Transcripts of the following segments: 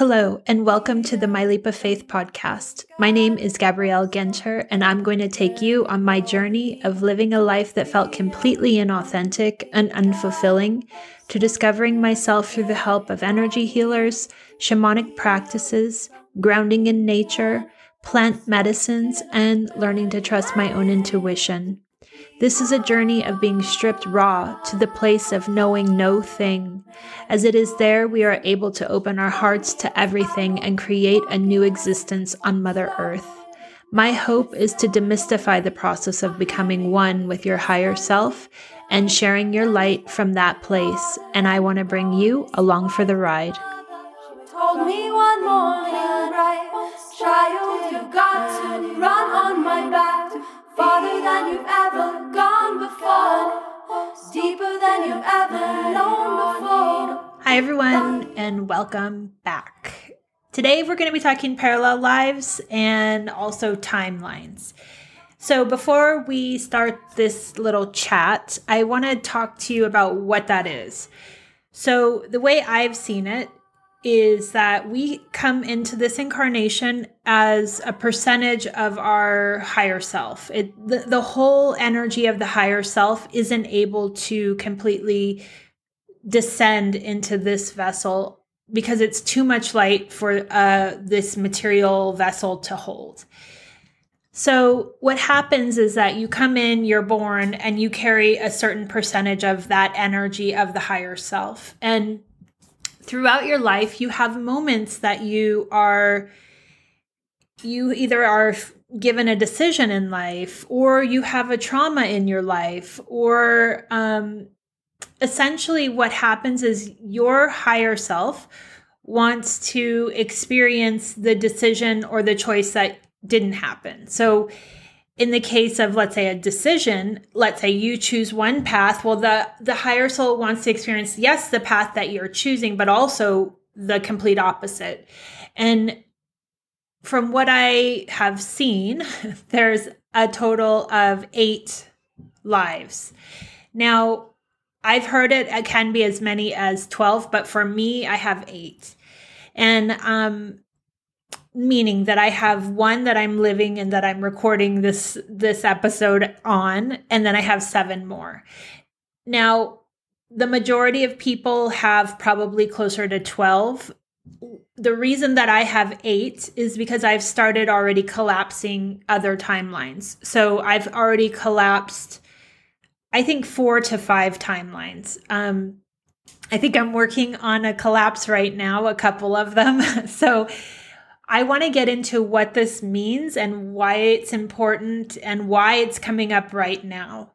Hello, and welcome to the My Leap of Faith podcast. My name is Gabrielle Genter, and I'm going to take you on my journey of living a life that felt completely inauthentic and unfulfilling to discovering myself through the help of energy healers, shamanic practices, grounding in nature, plant medicines, and learning to trust my own intuition. This is a journey of being stripped raw to the place of knowing no thing. As it is there, we are able to open our hearts to everything and create a new existence on Mother Earth. My hope is to demystify the process of becoming one with your higher self and sharing your light from that place. And I want to bring you along for the ride. Told me one morning, right, child, you've got to run on my back farther than you've ever gone before, deeper than you've ever known before. Hi, everyone, and welcome back. Today, we're going to be talking parallel lives and also timelines. So, before we start this little chat, I want to talk to you about what that is. So, the way I've seen it is that we come into this incarnation as a percentage of our higher self. It, the, the whole energy of the higher self isn't able to completely descend into this vessel because it's too much light for uh, this material vessel to hold. So, what happens is that you come in, you're born, and you carry a certain percentage of that energy of the higher self. And throughout your life, you have moments that you are, you either are given a decision in life, or you have a trauma in your life, or um, essentially what happens is your higher self wants to experience the decision or the choice that didn't happen. So, in the case of let's say a decision let's say you choose one path well the the higher soul wants to experience yes the path that you're choosing but also the complete opposite. And from what i have seen there's a total of 8 lives. Now i've heard it it can be as many as 12 but for me i have 8 and um meaning that I have one that I'm living and that I'm recording this this episode on and then I have 7 more. Now, the majority of people have probably closer to 12. The reason that I have 8 is because I've started already collapsing other timelines. So, I've already collapsed I think 4 to 5 timelines. Um I think I'm working on a collapse right now, a couple of them. so, I want to get into what this means and why it's important and why it's coming up right now.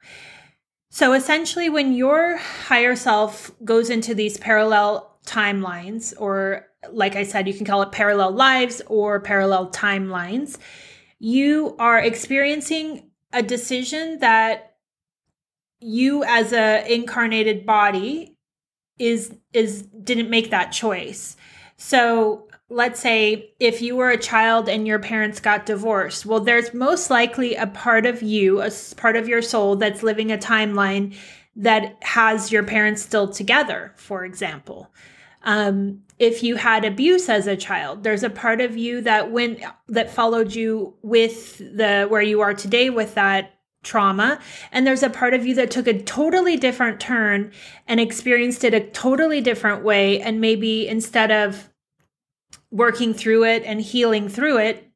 So essentially, when your higher self goes into these parallel timelines, or like I said, you can call it parallel lives or parallel timelines, you are experiencing a decision that you as a incarnated body is is didn't make that choice. So let's say if you were a child and your parents got divorced, well, there's most likely a part of you, a part of your soul that's living a timeline that has your parents still together, for example. Um, if you had abuse as a child, there's a part of you that went that followed you with the where you are today with that trauma. And there's a part of you that took a totally different turn and experienced it a totally different way. And maybe instead of working through it and healing through it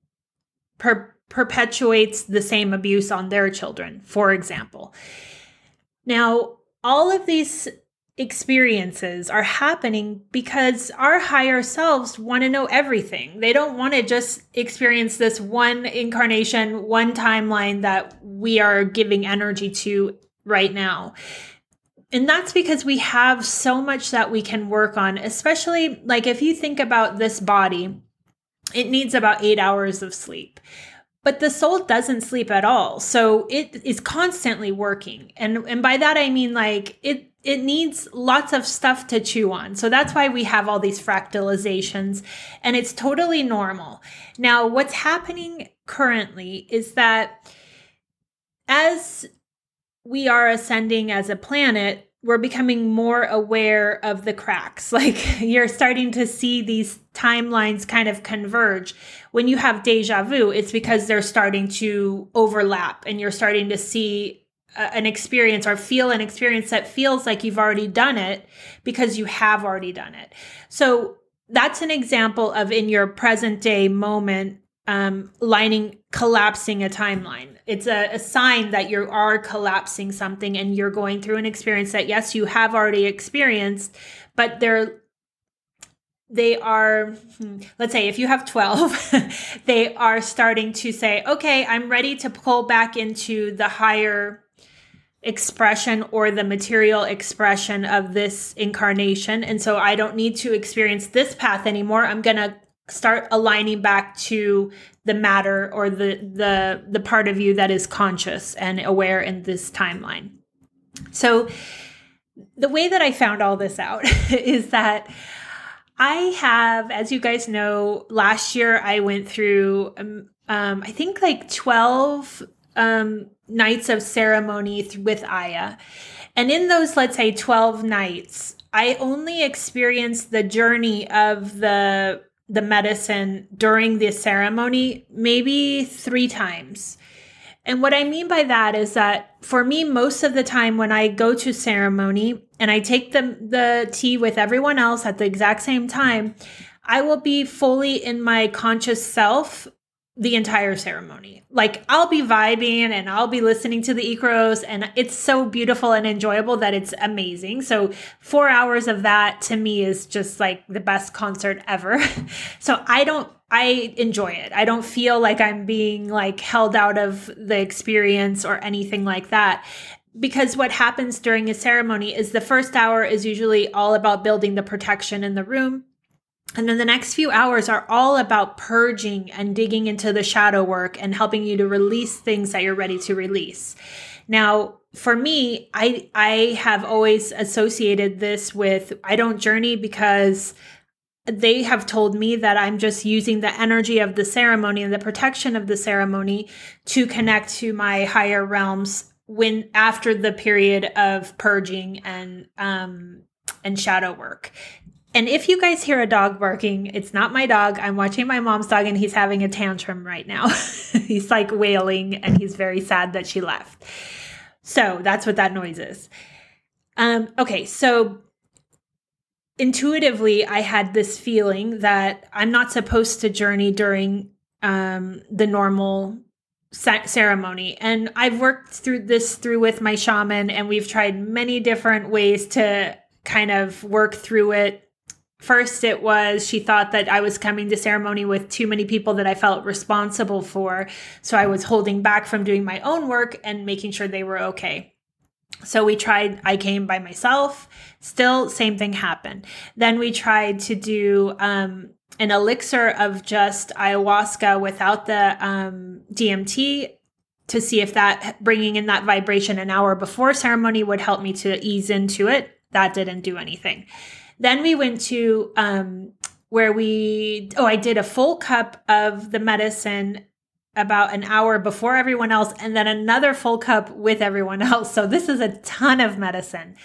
per- perpetuates the same abuse on their children, for example. Now, all of these experiences are happening because our higher selves want to know everything. They don't want to just experience this one incarnation, one timeline that we are giving energy to right now. And that's because we have so much that we can work on, especially like if you think about this body, it needs about eight hours of sleep. But the soul doesn't sleep at all. So it is constantly working. And and by that I mean like it it needs lots of stuff to chew on. So that's why we have all these fractalizations and it's totally normal. Now, what's happening currently is that as we are ascending as a planet, we're becoming more aware of the cracks. Like you're starting to see these timelines kind of converge. When you have deja vu, it's because they're starting to overlap and you're starting to see an experience or feel an experience that feels like you've already done it because you have already done it. So that's an example of in your present day moment um, lining collapsing a timeline. It's a, a, sign that you are collapsing something and you're going through an experience that yes, you have already experienced, but they're they are hmm, let's say if you have 12 they are starting to say okay i'm ready to pull back into the higher expression or the material expression of this incarnation and so i don't need to experience this path anymore i'm going to start aligning back to the matter or the the the part of you that is conscious and aware in this timeline. So the way that I found all this out is that I have, as you guys know, last year I went through, um, um, I think like 12 um, nights of ceremony th- with Aya. And in those, let's say 12 nights, I only experienced the journey of the the medicine during the ceremony maybe three times. And what I mean by that is that for me, most of the time when I go to ceremony and I take the, the tea with everyone else at the exact same time, I will be fully in my conscious self the entire ceremony. Like I'll be vibing and I'll be listening to the Icaros and it's so beautiful and enjoyable that it's amazing. So 4 hours of that to me is just like the best concert ever. so I don't I enjoy it. I don't feel like I'm being like held out of the experience or anything like that because what happens during a ceremony is the first hour is usually all about building the protection in the room and then the next few hours are all about purging and digging into the shadow work and helping you to release things that you're ready to release. Now, for me, I I have always associated this with I don't journey because they have told me that I'm just using the energy of the ceremony and the protection of the ceremony to connect to my higher realms when after the period of purging and um and shadow work. And if you guys hear a dog barking, it's not my dog. I'm watching my mom's dog and he's having a tantrum right now. he's like wailing and he's very sad that she left. So that's what that noise is. Um, okay, so intuitively, I had this feeling that I'm not supposed to journey during um, the normal ceremony and i've worked through this through with my shaman and we've tried many different ways to kind of work through it First, it was she thought that I was coming to ceremony with too many people that I felt responsible for. So I was holding back from doing my own work and making sure they were okay. So we tried, I came by myself. Still, same thing happened. Then we tried to do um, an elixir of just ayahuasca without the um, DMT to see if that bringing in that vibration an hour before ceremony would help me to ease into it. That didn't do anything. Then we went to um, where we, oh, I did a full cup of the medicine about an hour before everyone else, and then another full cup with everyone else. So this is a ton of medicine.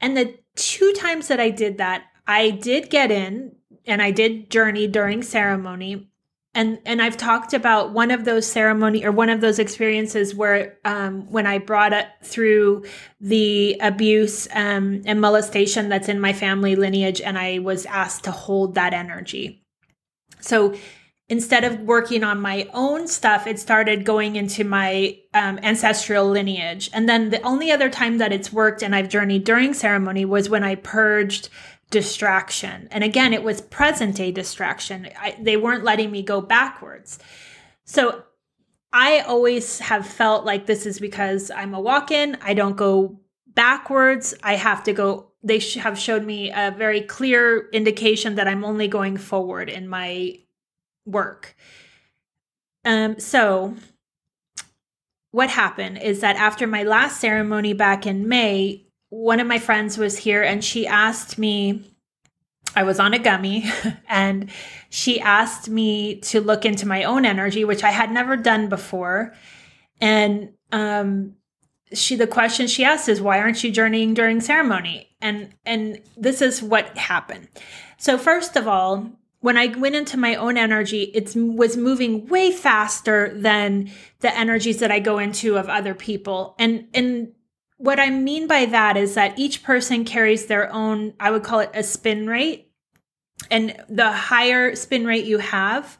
And the two times that I did that, I did get in and I did journey during ceremony and and I've talked about one of those ceremony or one of those experiences where um, when I brought it through the abuse um, and molestation that's in my family lineage, and I was asked to hold that energy. So instead of working on my own stuff, it started going into my um, ancestral lineage. And then the only other time that it's worked and I've journeyed during ceremony was when I purged distraction. And again, it was present day distraction. I, they weren't letting me go backwards. So I always have felt like this is because I'm a walk in, I don't go backwards. I have to go. They have showed me a very clear indication that I'm only going forward in my work. Um, so what happened is that after my last ceremony back in May, one of my friends was here and she asked me, I was on a gummy and she asked me to look into my own energy, which I had never done before. And um, she the question she asked is why aren't you journeying during ceremony? And and this is what happened. So first of all, when I went into my own energy, it was moving way faster than the energies that I go into of other people. And and what I mean by that is that each person carries their own, I would call it a spin rate. And the higher spin rate you have,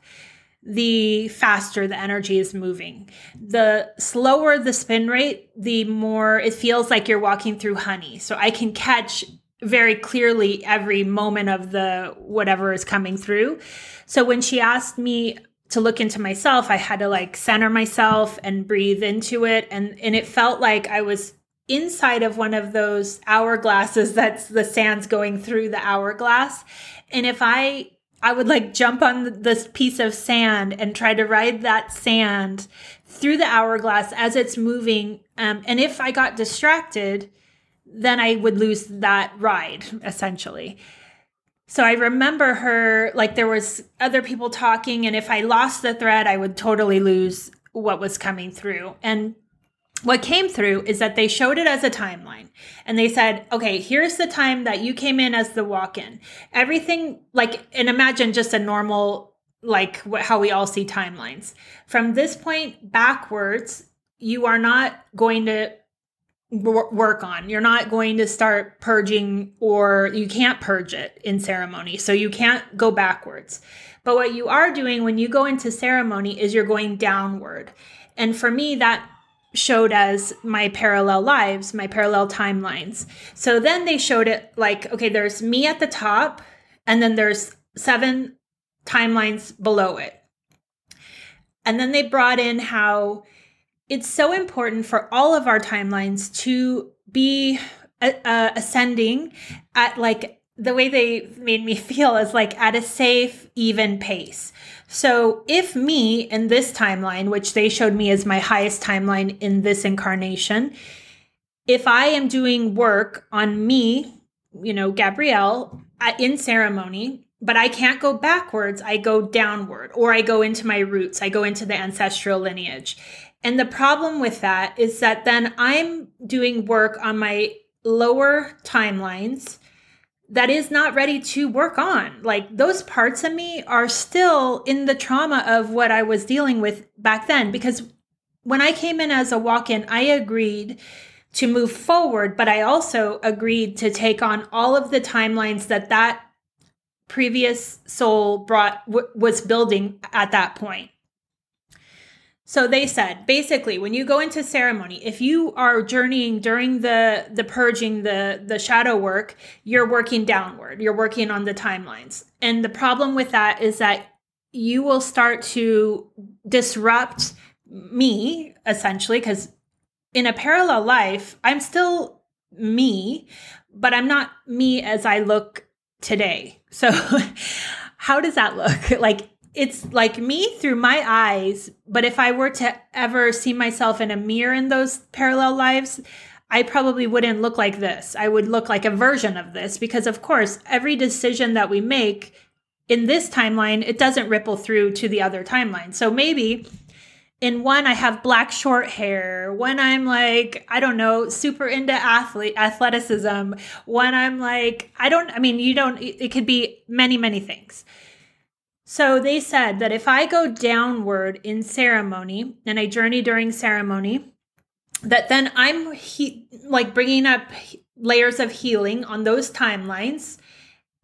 the faster the energy is moving. The slower the spin rate, the more it feels like you're walking through honey. So I can catch very clearly every moment of the whatever is coming through. So when she asked me to look into myself, I had to like center myself and breathe into it and and it felt like I was inside of one of those hourglasses that's the sands going through the hourglass. And if I I would like jump on this piece of sand and try to ride that sand through the hourglass as it's moving. Um, and if I got distracted, then I would lose that ride essentially. So I remember her like there was other people talking and if I lost the thread I would totally lose what was coming through. And what came through is that they showed it as a timeline and they said, okay, here's the time that you came in as the walk in. Everything, like, and imagine just a normal, like how we all see timelines. From this point backwards, you are not going to work on. You're not going to start purging or you can't purge it in ceremony. So you can't go backwards. But what you are doing when you go into ceremony is you're going downward. And for me, that showed as my parallel lives, my parallel timelines. So then they showed it like, okay, there's me at the top, and then there's seven timelines below it. And then they brought in how it's so important for all of our timelines to be uh, uh ascending at like the way they made me feel is like at a safe, even pace. So if me in this timeline, which they showed me as my highest timeline in this incarnation, if I am doing work on me, you know, Gabrielle, in ceremony, but I can't go backwards, I go downward, or I go into my roots, I go into the ancestral lineage. And the problem with that is that then I'm doing work on my lower timelines that is not ready to work on. Like those parts of me are still in the trauma of what I was dealing with back then. Because when I came in as a walk in, I agreed to move forward, but I also agreed to take on all of the timelines that that previous soul brought w- was building at that point. So they said basically when you go into ceremony, if you are journeying during the the purging, the the shadow work, you're working downward. You're working on the timelines. And the problem with that is that you will start to disrupt me essentially because in a parallel life, I'm still me, but I'm not me as I look today. So how does that look? Like it's like me through my eyes. But if I were to ever see myself in a mirror in those parallel lives, I probably wouldn't look like this. I would look like a version of this because, of course, every decision that we make in this timeline, it doesn't ripple through to the other timeline. So maybe in one, I have black short hair. When I'm like, I don't know, super into athlete athleticism. When I'm like, I don't, I mean, you don't, it could be many, many things. So they said that if I go downward in ceremony and I journey during ceremony, that then I'm he- like bringing up layers of healing on those timelines.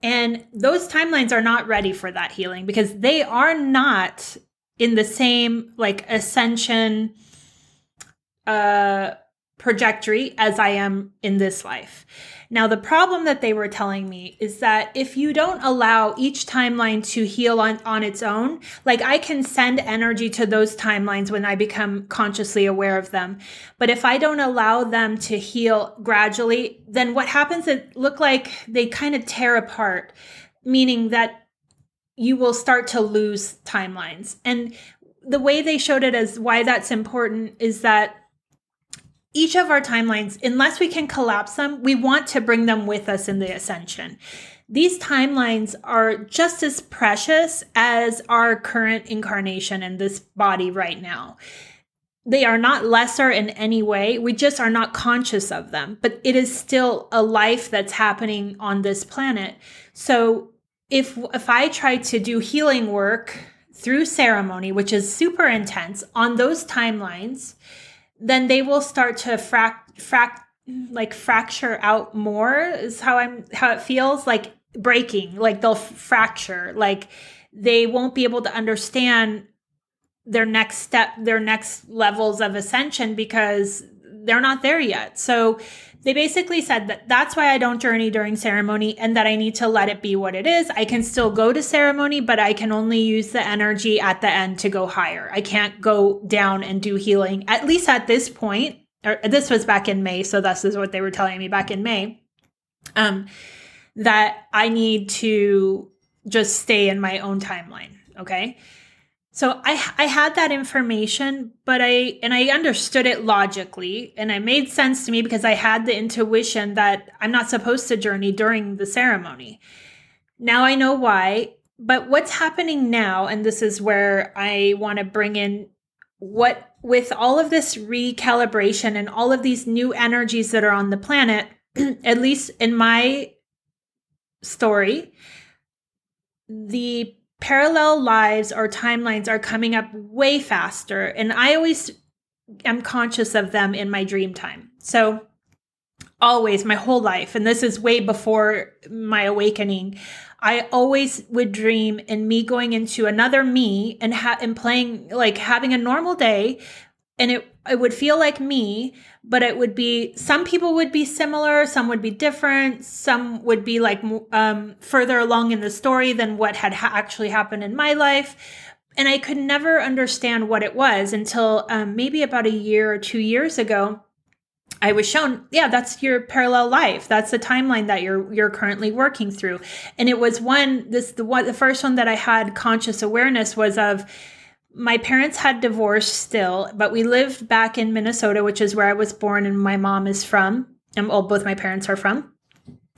And those timelines are not ready for that healing because they are not in the same like ascension uh trajectory as I am in this life. Now, the problem that they were telling me is that if you don't allow each timeline to heal on, on its own, like I can send energy to those timelines when I become consciously aware of them. But if I don't allow them to heal gradually, then what happens, it look like they kind of tear apart, meaning that you will start to lose timelines. And the way they showed it as why that's important is that each of our timelines, unless we can collapse them, we want to bring them with us in the ascension. These timelines are just as precious as our current incarnation in this body right now. they are not lesser in any way. We just are not conscious of them, but it is still a life that's happening on this planet. So if if I try to do healing work through ceremony, which is super intense on those timelines, then they will start to fract fract like fracture out more is how I'm how it feels like breaking, like they'll fracture, like they won't be able to understand their next step, their next levels of ascension because they're not there yet. So they basically said that that's why I don't journey during ceremony and that I need to let it be what it is. I can still go to ceremony, but I can only use the energy at the end to go higher. I can't go down and do healing, at least at this point. Or this was back in May, so this is what they were telling me back in May. Um, that I need to just stay in my own timeline. Okay. So I I had that information, but I and I understood it logically and it made sense to me because I had the intuition that I'm not supposed to journey during the ceremony. Now I know why, but what's happening now and this is where I want to bring in what with all of this recalibration and all of these new energies that are on the planet, at least in my story, the parallel lives or timelines are coming up way faster. And I always am conscious of them in my dream time. So, always, my whole life, and this is way before my awakening, I always would dream in me going into another me and, ha- and playing, like having a normal day. And it, it would feel like me, but it would be some people would be similar some would be different some would be like um, further along in the story than what had ha- actually happened in my life and i could never understand what it was until um, maybe about a year or two years ago I was shown, yeah, that's your parallel life. That's the timeline that you're you're currently working through. And it was one this the one the first one that I had conscious awareness was of my parents had divorced still, but we lived back in Minnesota, which is where I was born and my mom is from. And well, both my parents are from.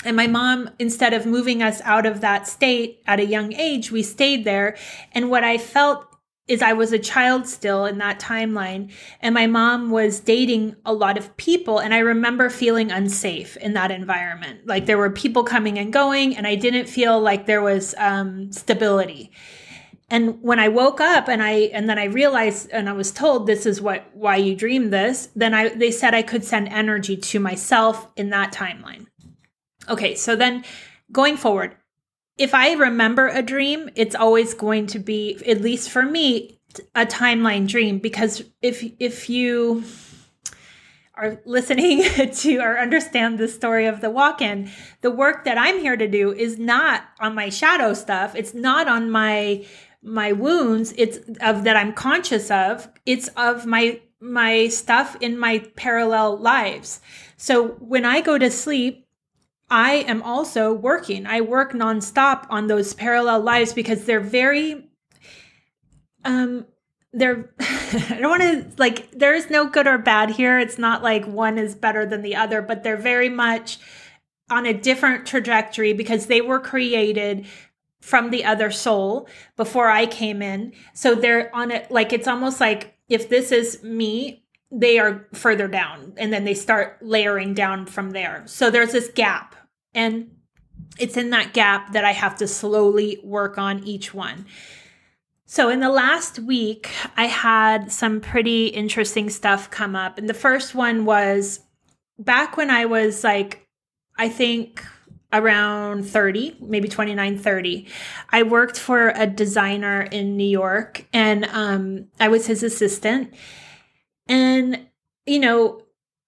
And my mom, instead of moving us out of that state at a young age, we stayed there. And what I felt is I was a child still in that timeline. And my mom was dating a lot of people. And I remember feeling unsafe in that environment. Like there were people coming and going, and I didn't feel like there was um, stability and when i woke up and i and then i realized and i was told this is what why you dream this then i they said i could send energy to myself in that timeline okay so then going forward if i remember a dream it's always going to be at least for me a timeline dream because if if you are listening to or understand the story of the walk in, the work that I'm here to do is not on my shadow stuff. It's not on my my wounds it's of that i'm conscious of it's of my my stuff in my parallel lives. So when i go to sleep i am also working. I work nonstop on those parallel lives because they're very um they're i don't want to like there's no good or bad here. It's not like one is better than the other but they're very much on a different trajectory because they were created from the other soul before I came in. So they're on it like it's almost like if this is me, they are further down and then they start layering down from there. So there's this gap. And it's in that gap that I have to slowly work on each one. So, in the last week, I had some pretty interesting stuff come up. And the first one was back when I was like, I think around 30, maybe 29, 30. I worked for a designer in New York and um, I was his assistant. And, you know,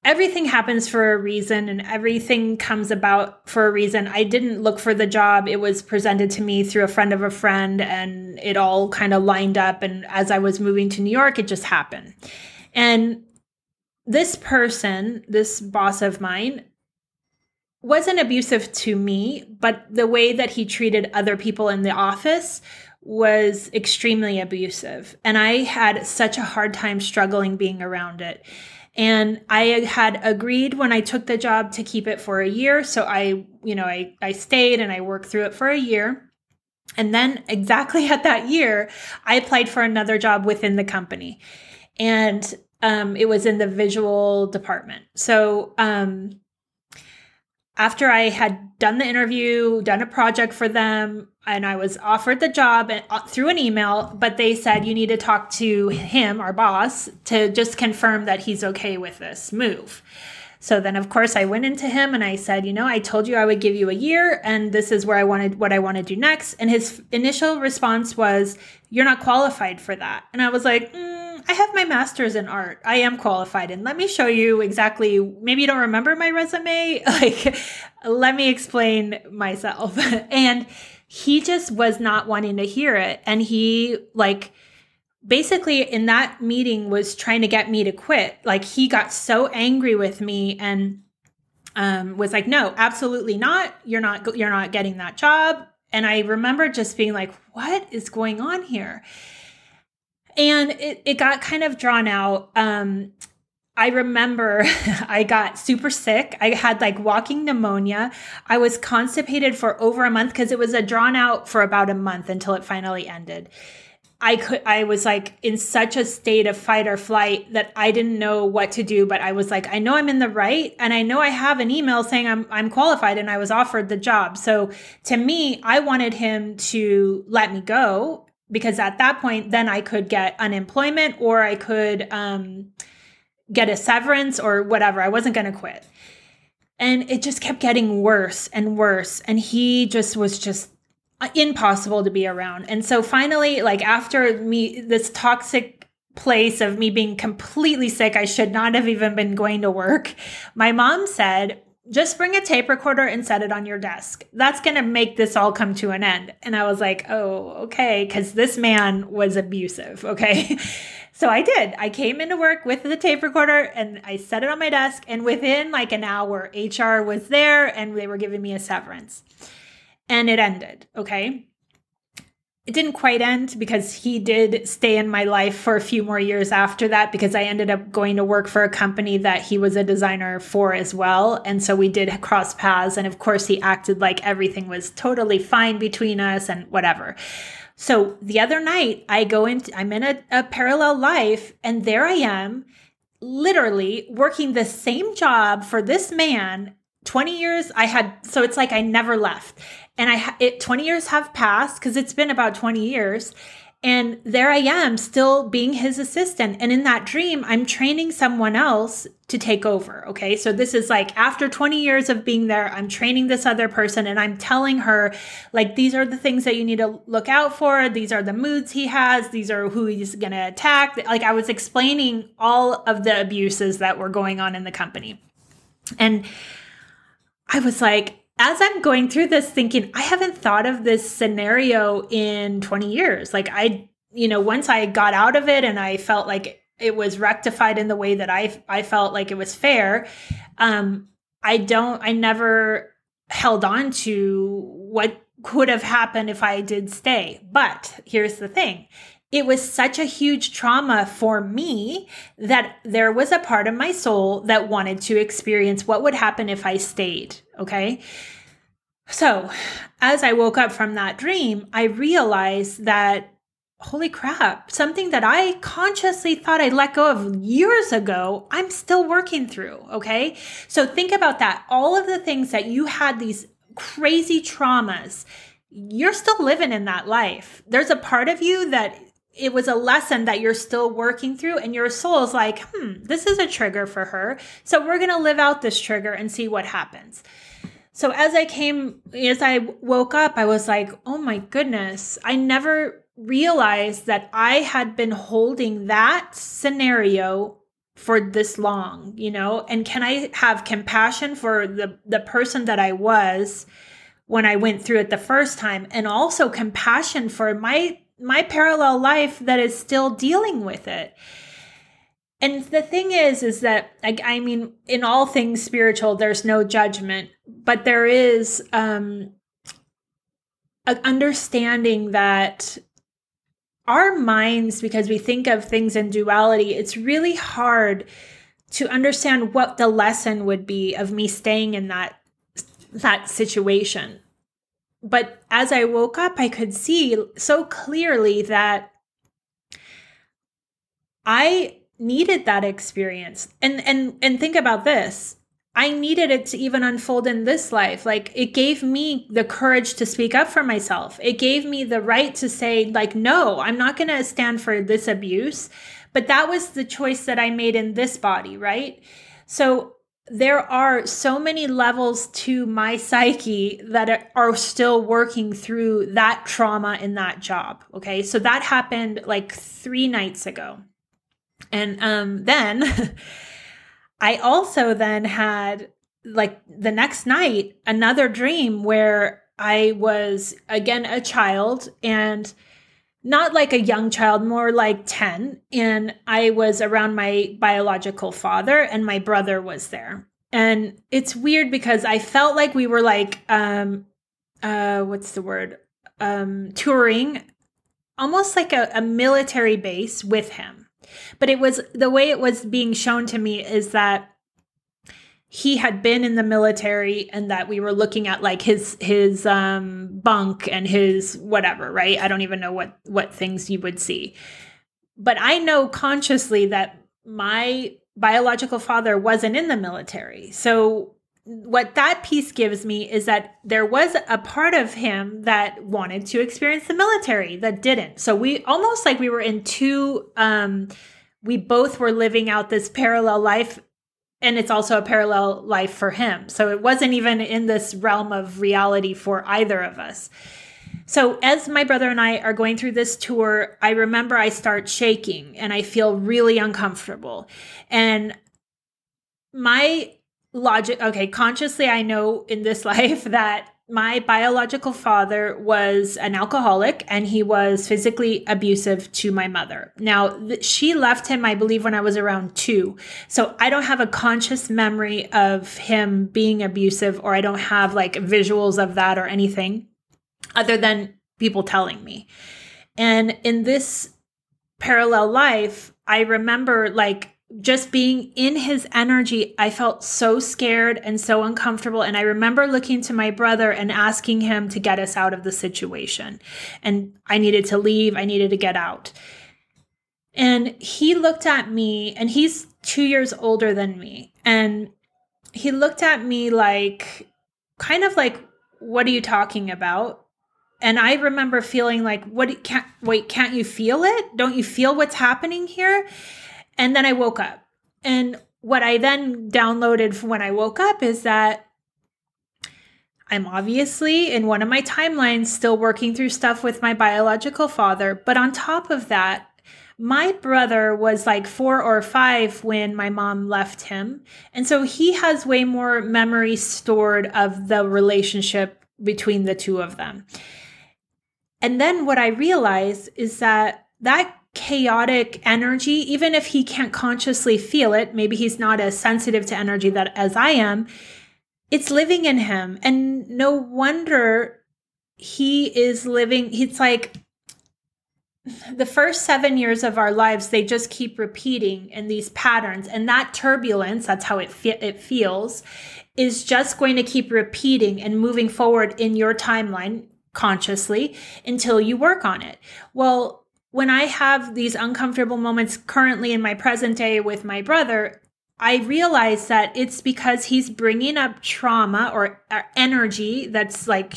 everything happens for a reason and everything comes about for a reason. I didn't look for the job. It was presented to me through a friend of a friend and it all kind of lined up. And as I was moving to New York, it just happened. And this person, this boss of mine, wasn't abusive to me, but the way that he treated other people in the office was extremely abusive. And I had such a hard time struggling being around it. And I had agreed when I took the job to keep it for a year. So I, you know, I, I stayed and I worked through it for a year. And then exactly at that year, I applied for another job within the company. And um, it was in the visual department. So um, after I had done the interview, done a project for them, and I was offered the job uh, through an email, but they said you need to talk to him, our boss, to just confirm that he's okay with this move. So then, of course, I went into him and I said, you know, I told you I would give you a year and this is where I wanted what I want to do next. And his initial response was, you're not qualified for that. And I was like, mm, I have my master's in art. I am qualified. And let me show you exactly, maybe you don't remember my resume. Like, let me explain myself. and he just was not wanting to hear it. And he, like, basically in that meeting was trying to get me to quit. Like he got so angry with me and um, was like, "No, absolutely not. You're not. You're not getting that job." And I remember just being like, "What is going on here?" And it it got kind of drawn out. Um, I remember I got super sick. I had like walking pneumonia. I was constipated for over a month because it was a drawn out for about a month until it finally ended. I could I was like in such a state of fight or flight that I didn't know what to do but I was like I know I'm in the right and I know I have an email saying I'm I'm qualified and I was offered the job. So to me, I wanted him to let me go because at that point then I could get unemployment or I could um, get a severance or whatever. I wasn't going to quit. And it just kept getting worse and worse and he just was just Uh, impossible to be around. And so finally, like after me, this toxic place of me being completely sick, I should not have even been going to work. My mom said, just bring a tape recorder and set it on your desk. That's going to make this all come to an end. And I was like, oh, okay. Cause this man was abusive. Okay. so I did. I came into work with the tape recorder and I set it on my desk. And within like an hour, HR was there and they were giving me a severance and it ended. Okay. It didn't quite end because he did stay in my life for a few more years after that because I ended up going to work for a company that he was a designer for as well. And so we did cross paths. And of course, he acted like everything was totally fine between us and whatever. So the other night, I go into, I'm in a, a parallel life, and there I am, literally working the same job for this man 20 years i had so it's like i never left and I it 20 years have passed because it's been about 20 years and there I am still being his assistant. And in that dream I'm training someone else to take over okay? So this is like after 20 years of being there I'm training this other person and I'm telling her like these are the things that you need to look out for. These are the moods he has. These are who he's going to attack. Like I was explaining all of the abuses that were going on in the company. And I was like as I'm going through this thinking, I haven't thought of this scenario in 20 years. Like I, you know, once I got out of it and I felt like it was rectified in the way that I I felt like it was fair, um I don't I never held on to what could have happened if I did stay. But here's the thing it was such a huge trauma for me that there was a part of my soul that wanted to experience what would happen if I stayed. Okay. So as I woke up from that dream, I realized that holy crap, something that I consciously thought I let go of years ago, I'm still working through. Okay. So think about that. All of the things that you had these crazy traumas, you're still living in that life. There's a part of you that it was a lesson that you're still working through and your soul is like hmm this is a trigger for her. So we're going to live out this trigger and see what happens. So as i came as i woke up i was like oh my goodness. I never realized that i had been holding that scenario for this long you know? And can i have compassion for the the person that i was when i went through it the first time and also compassion for my my parallel life that is still dealing with it. And the thing is, is that I, I mean, in all things spiritual, there's no judgment, but there is um, an understanding that our minds, because we think of things in duality, it's really hard to understand what the lesson would be of me staying in that that situation but as I woke up, I could see so clearly that I needed that experience. And and and think about this. I needed it to even unfold in this life. Like it gave me the courage to speak up for myself. It gave me the right to say like no, I'm not going to stand for this abuse. But that was the choice that I made in this body, right? So there are so many levels to my psyche that are still working through that trauma in that job. Okay. So that happened like three nights ago. And um, then I also then had like the next night another dream where I was again a child and not like a young child, more like 10. And I was around my biological father, and my brother was there. And it's weird because I felt like we were like, um, uh, what's the word? Um, touring almost like a, a military base with him. But it was the way it was being shown to me is that he had been in the military and that we were looking at like his his um bunk and his whatever right? I don't even know what what things you would see. But i know consciously that my biological father wasn't in the military. So what that piece gives me is that there was a part of him that wanted to experience the military that didn't. So we almost like we were in two um we both were living out this parallel life and it's also a parallel life for him. So it wasn't even in this realm of reality for either of us. So as my brother and I are going through this tour, I remember I start shaking and I feel really uncomfortable. And my logic, okay, consciously I know in this life that my biological father was an alcoholic and he was physically abusive to my mother. Now, th- she left him, I believe, when I was around two. So I don't have a conscious memory of him being abusive, or I don't have like visuals of that or anything other than people telling me. And in this parallel life, I remember like just being in his energy, I felt so scared and so uncomfortable. And I remember looking to my brother and asking him to get us out of the situation. And I needed to leave, I needed to get out. And he looked at me, and he's two years older than me. And he looked at me like, kind of like, what are you talking about? And I remember feeling like, what can't wait, can't you feel it? Don't you feel what's happening here? And then I woke up. And what I then downloaded when I woke up is that I'm obviously in one of my timelines still working through stuff with my biological father. But on top of that, my brother was like four or five when my mom left him. And so he has way more memory stored of the relationship between the two of them. And then what I realized is that that chaotic energy even if he can't consciously feel it maybe he's not as sensitive to energy that as i am it's living in him. And no wonder he is living it's like the first seven years of our lives they just keep repeating in these patterns. And that turbulence that's how it, fe- it feels is just going to keep repeating and moving forward in your timeline consciously until you work on it. Well when I have these uncomfortable moments currently in my present day with my brother, I realize that it's because he's bringing up trauma or, energy that's like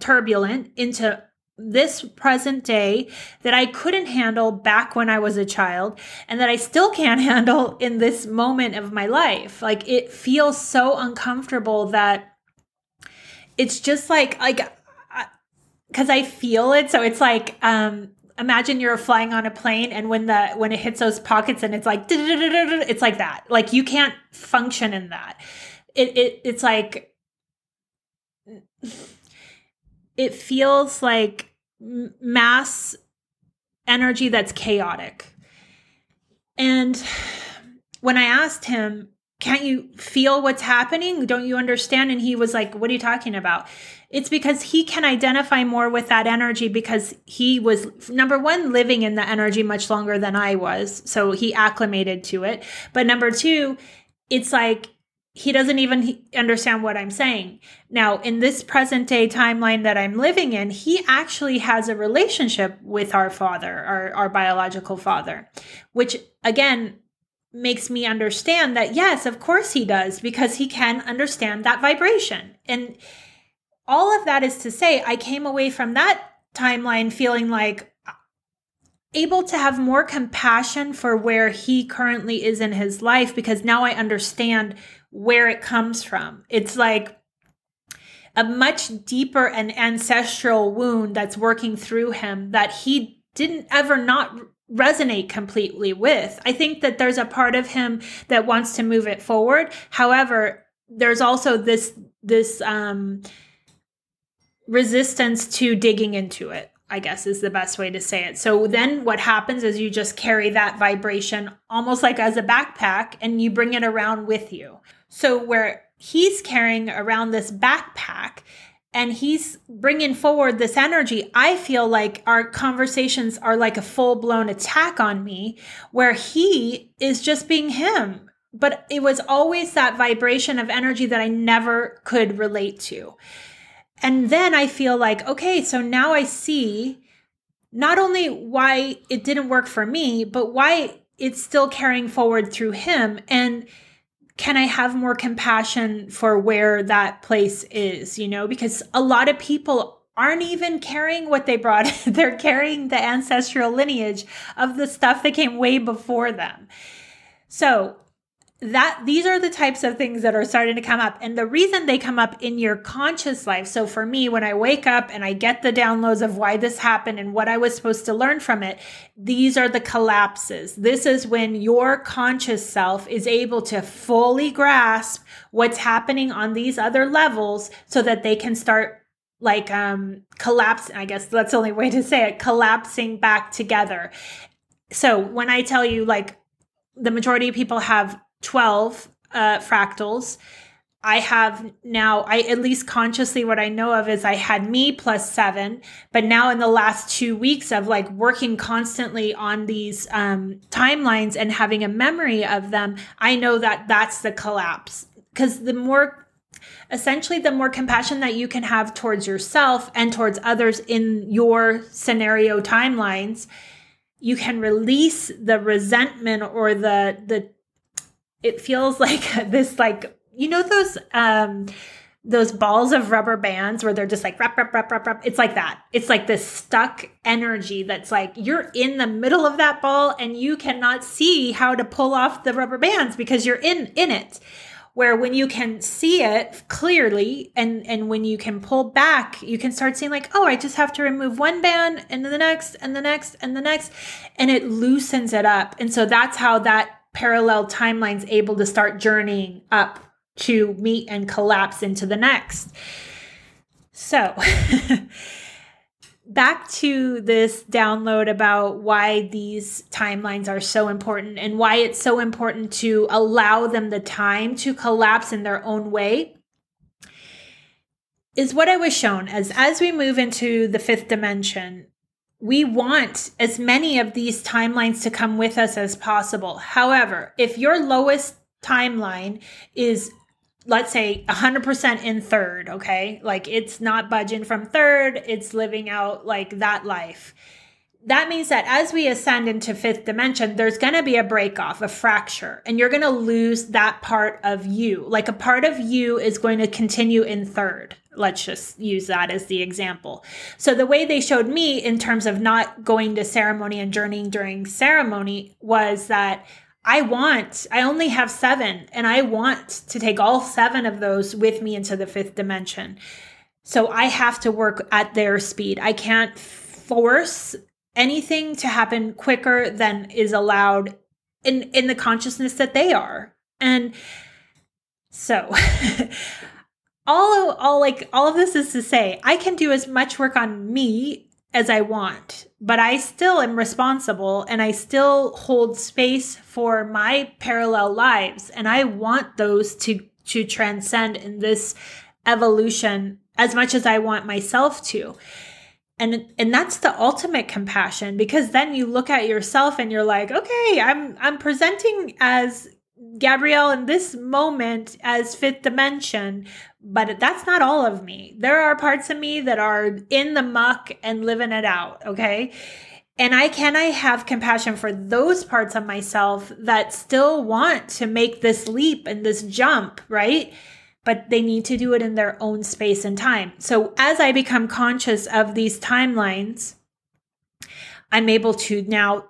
turbulent into this present day that I couldn't handle back when I was a child and that I still can't handle in this moment of my life. Like it feels so uncomfortable that it's just like like cuz I feel it so it's like um imagine you're flying on a plane and when the when it hits those pockets and it's like it's like that. Like you can't function in that. It, it it's like it feels like mass energy that's chaotic. And when i asked him can't you feel what's happening? Don't you understand? And he was like what are you talking about it's because he can identify more with that energy because he was number one living in the energy much longer than I was. So he acclimated to it. But number two, it's like he doesn't even understand what I'm saying. Now, in this present day timeline that I'm living in, he actually has a relationship with our father, our, our biological father, which again, makes me understand that yes, of course he does, because he can understand that vibration. And all of that is to say, I came away from that timeline feeling like able to have more compassion for where he currently is in his life because now I understand where it comes from. It's like a much deeper and ancestral wound that's working through him that he didn't ever not resonate completely with. I think that there's a part of him that wants to move it forward. However, there's also this this um resistance to digging into it. I guess is the best way to say it. So then what happens is you just carry that vibration almost like as a backpack and you bring it around with you. So where he's carrying around this backpack and he's bringing forward this energy, I feel like our conversations are like a full blown attack on me where he is just being him. But it was always that vibration of energy that I never could relate to. And then I feel like, okay, so now I see not only why it didn't work for me, but why it's still carrying forward through him. And can I have more compassion for where that place is, you know? Because a lot of people aren't even carrying what they brought. They're carrying the ancestral lineage of the stuff that came way before them. So that these are the types of things that are starting to come up. And the reason they come up in your conscious life so for me when i wake up and i get the downloads of why this happened and what i was supposed to learn from it these are the collapses. This is when your conscious self is able to fully grasp what's happening on these other levels so that they can start like um collapse i guess that's the only way to say it collapsing back together. So when i tell you like the majority of people have 12 uh, fractals. I have now, I at least consciously, what I know of is I had me plus seven, but now in the last two weeks of like working constantly on these um, timelines and having a memory of them, I know that that's the collapse. Because the more essentially the more compassion that you can have towards yourself and towards others in your scenario timelines you can release the resentment or the the it feels like this like you know those um those balls of rubber bands where they're just like wrap, wrap, wrap, wrap, wrap. It's like that. It's like this stuck energy that's like you're in the middle of that ball and you cannot see how to pull off the rubber bands because you're in in it. Where when you can see it clearly and and when you can pull back, you can start seeing like, oh, I just have to remove one band and then the next and the next and the next, and it loosens it up. And so that's how that parallel timelines able to start journeying up to meet and collapse into the next. So, back to this download about why these timelines are so important and why it's so important to allow them the time to collapse in their own way is what I was shown as as we move into the fifth dimension we want as many of these timelines to come with us as possible. However, if your lowest timeline is let's say 100% in third, okay? Like it's not budging from third, it's living out like that life. That means that as we ascend into fifth dimension, there's going to be a break off, a fracture, and you're going to lose that part of you. Like a part of you is going to continue in third. Let's just use that as the example. So, the way they showed me in terms of not going to ceremony and journeying during ceremony was that I want, I only have seven, and I want to take all seven of those with me into the fifth dimension. So, I have to work at their speed. I can't force anything to happen quicker than is allowed in in the consciousness that they are. And so all of, all like all of this is to say I can do as much work on me as I want, but I still am responsible and I still hold space for my parallel lives and I want those to to transcend in this evolution as much as I want myself to. And and that's the ultimate compassion because then you look at yourself and you're like, "Okay, I'm I'm presenting as Gabrielle in this moment as fifth dimension, but that's not all of me. There are parts of me that are in the muck and living it out, okay? And I can I have compassion for those parts of myself that still want to make this leap and this jump, right? But they need to do it in their own space and time. So as I become conscious of these timelines, I'm able to now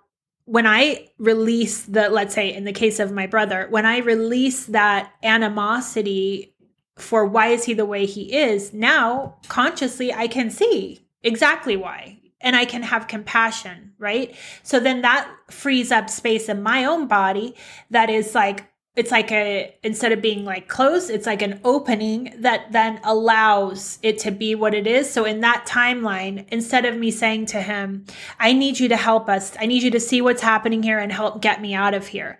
when I release the, let's say in the case of my brother, when I release that animosity for why is he the way he is, now consciously I can see exactly why. And I can have compassion, right? So then that frees up space in my own body that is like, it's like a instead of being like closed it's like an opening that then allows it to be what it is. So in that timeline instead of me saying to him i need you to help us. I need you to see what's happening here and help get me out of here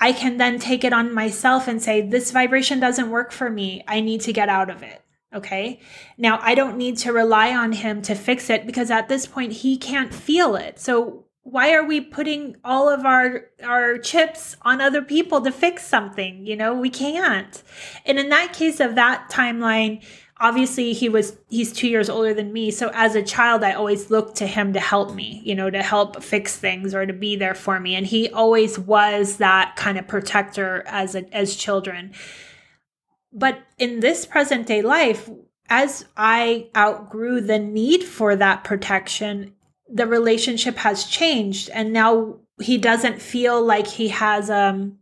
i can then take it on myself and say this vibration doesn't work for me. I need to get out of it. Okay? Now i don't need to rely on him to fix it because at this point he can't feel it. So why are we putting all of our our chips on other people to fix something? You know we can't. And in that case of that timeline obviously he was he's 2 years older than me. So as a child i always looked to him to help me you know to help fix things or to be there for me. And he always was that kind of protector as a, as children. But in this present day life as i outgrew the need for that protection the relationship has changed and now he doesn't feel like he has um,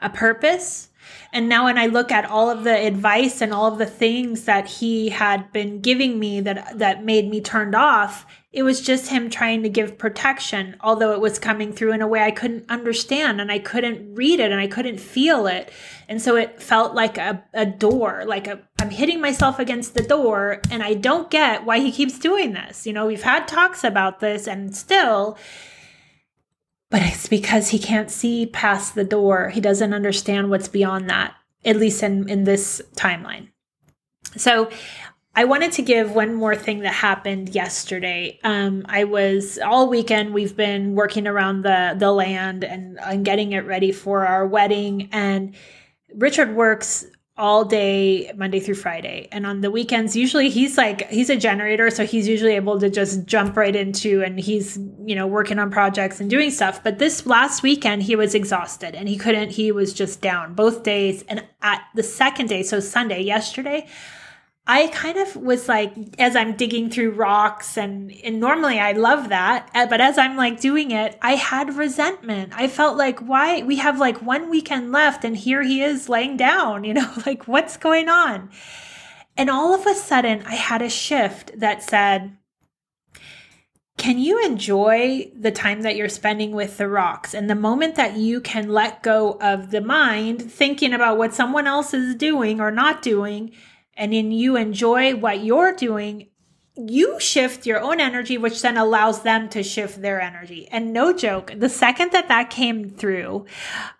a purpose and now when i look at all of the advice and all of the things that he had been giving me that that made me turned off it was just him trying to give protection although it was coming through in a way i couldn't understand and i couldn't read it and i couldn't feel it. And so it felt like a, a door like i'm hitting myself against the door and i don't get why he keeps doing this. You know we've had talks about this and still but it's because he can't see past the door he doesn't understand what's beyond that at least in in this timeline so I wanted to give one more thing that happened yesterday. Um, I was all weekend. We've been working around the the land and, and getting it ready for our wedding. And Richard works all day Monday through Friday. And on the weekends, usually he's like, he's a generator. So he's usually able to just jump right into and he's, you know, working on projects and doing stuff. But this last weekend, he was exhausted and he couldn't, he was just down both days. And at the second day, so Sunday, yesterday, I kind of was like, as I'm digging through rocks, and, and normally I love that, uh, but as I'm like doing it, I had resentment. I felt like, why? We have like one weekend left, and here he is laying down, you know, like what's going on? And all of a sudden, I had a shift that said, can you enjoy the time that you're spending with the rocks and the moment that you can let go of the mind thinking about what someone else is doing or not doing and then you enjoy what you're doing, you shift your own energy, which then allows them to shift their energy. And no joke, the second that that came through,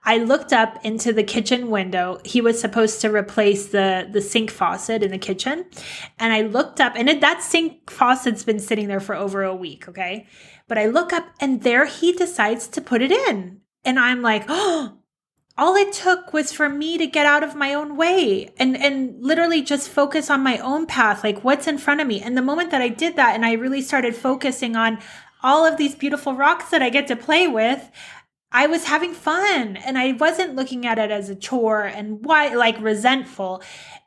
I looked up into the kitchen window. He was supposed to replace the, the sink faucet in the kitchen. And I looked up, and it, that sink faucet's been sitting there for over a week, okay? But I look up, and there he decides to put it in. And I'm like, oh, all it took was for me to get out of my own way and and literally just focus on my own path like what's in front of me. And the moment that i did that and i really started focusing on all of these beautiful rocks that i get to play with i was having fun. And i wasn't looking at it as a chore and why like resentful.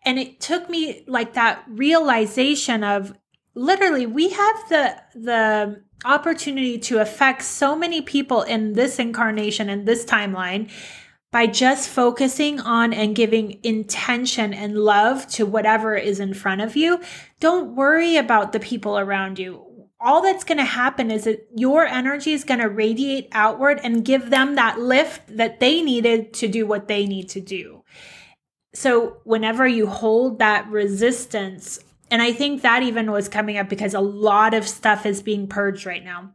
And it took me like that realization of literally we have the the opportunity to affect so many people in this incarnation and this timeline by just focusing on and giving intention and love to whatever is in front of you, don't worry about the people around you. All that's going to happen is that your energy is going to radiate outward and give them that lift that they needed to do what they need to do. So, whenever you hold that resistance, and I think that even was coming up because a lot of stuff is being purged right now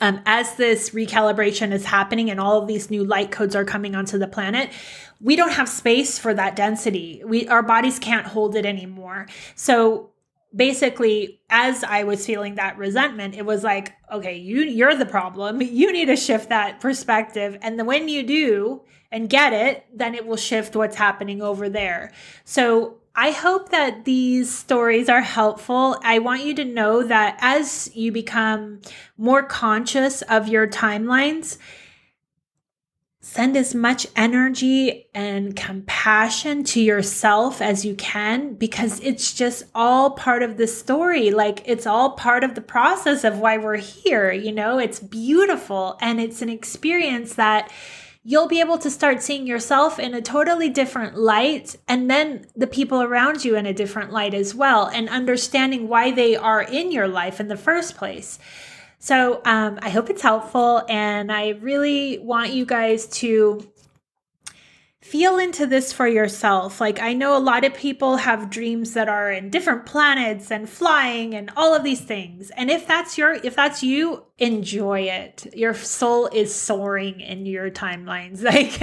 um, as this recalibration is happening and all of these new light codes are coming onto the planet, we don't have space for that density. We our bodies can't hold it anymore. So basically, as I was feeling that resentment, it was like, okay, you you're the problem. You need to shift that perspective, and then when you do and get it, then it will shift what's happening over there. So I hope that these stories are helpful. I want you to know that as you become more conscious of your timelines, send as much energy and compassion to yourself as you can because it's just all part of the story. Like it's all part of the process of why we're here. You know, it's beautiful and it's an experience that you'll be able to start seeing yourself in a totally different light and then the people around you in a different light as well and understanding why they are in your life in the first place. So um, I hope it's helpful and I really want you guys to feel into this for yourself. Like, I know a lot of people have dreams that are in different planets and flying and all of these things. And if that's your, if that's you, enjoy it. Your soul is soaring in your timelines. Like,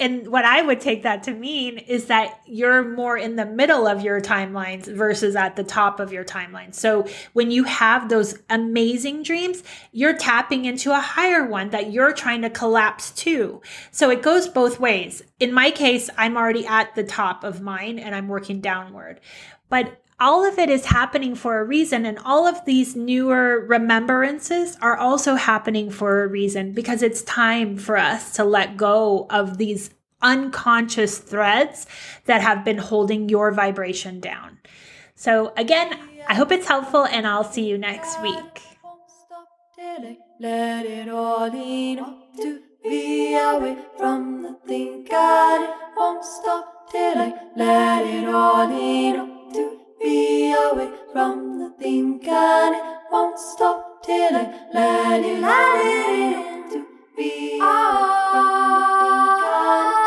and what I would take that to mean is that you're more in the middle of your timelines versus at the top of your timeline. So when you have those amazing dreams, you're tapping into a higher one that you're trying to collapse to. So it goes both ways. In my case, I'm already at the top of mine and I'm working downward. But all of it is happening for a reason. And all of these newer remembrances are also happening for a reason because it's time for us to let go of these unconscious threads that have been holding your vibration down. So, again, I hope it's helpful and I'll see you next week. Let it all in to be away from the thing God it won't stop till I let it all in to be away from the thing and it won't stop till I let you let it in to be away from the thing ah.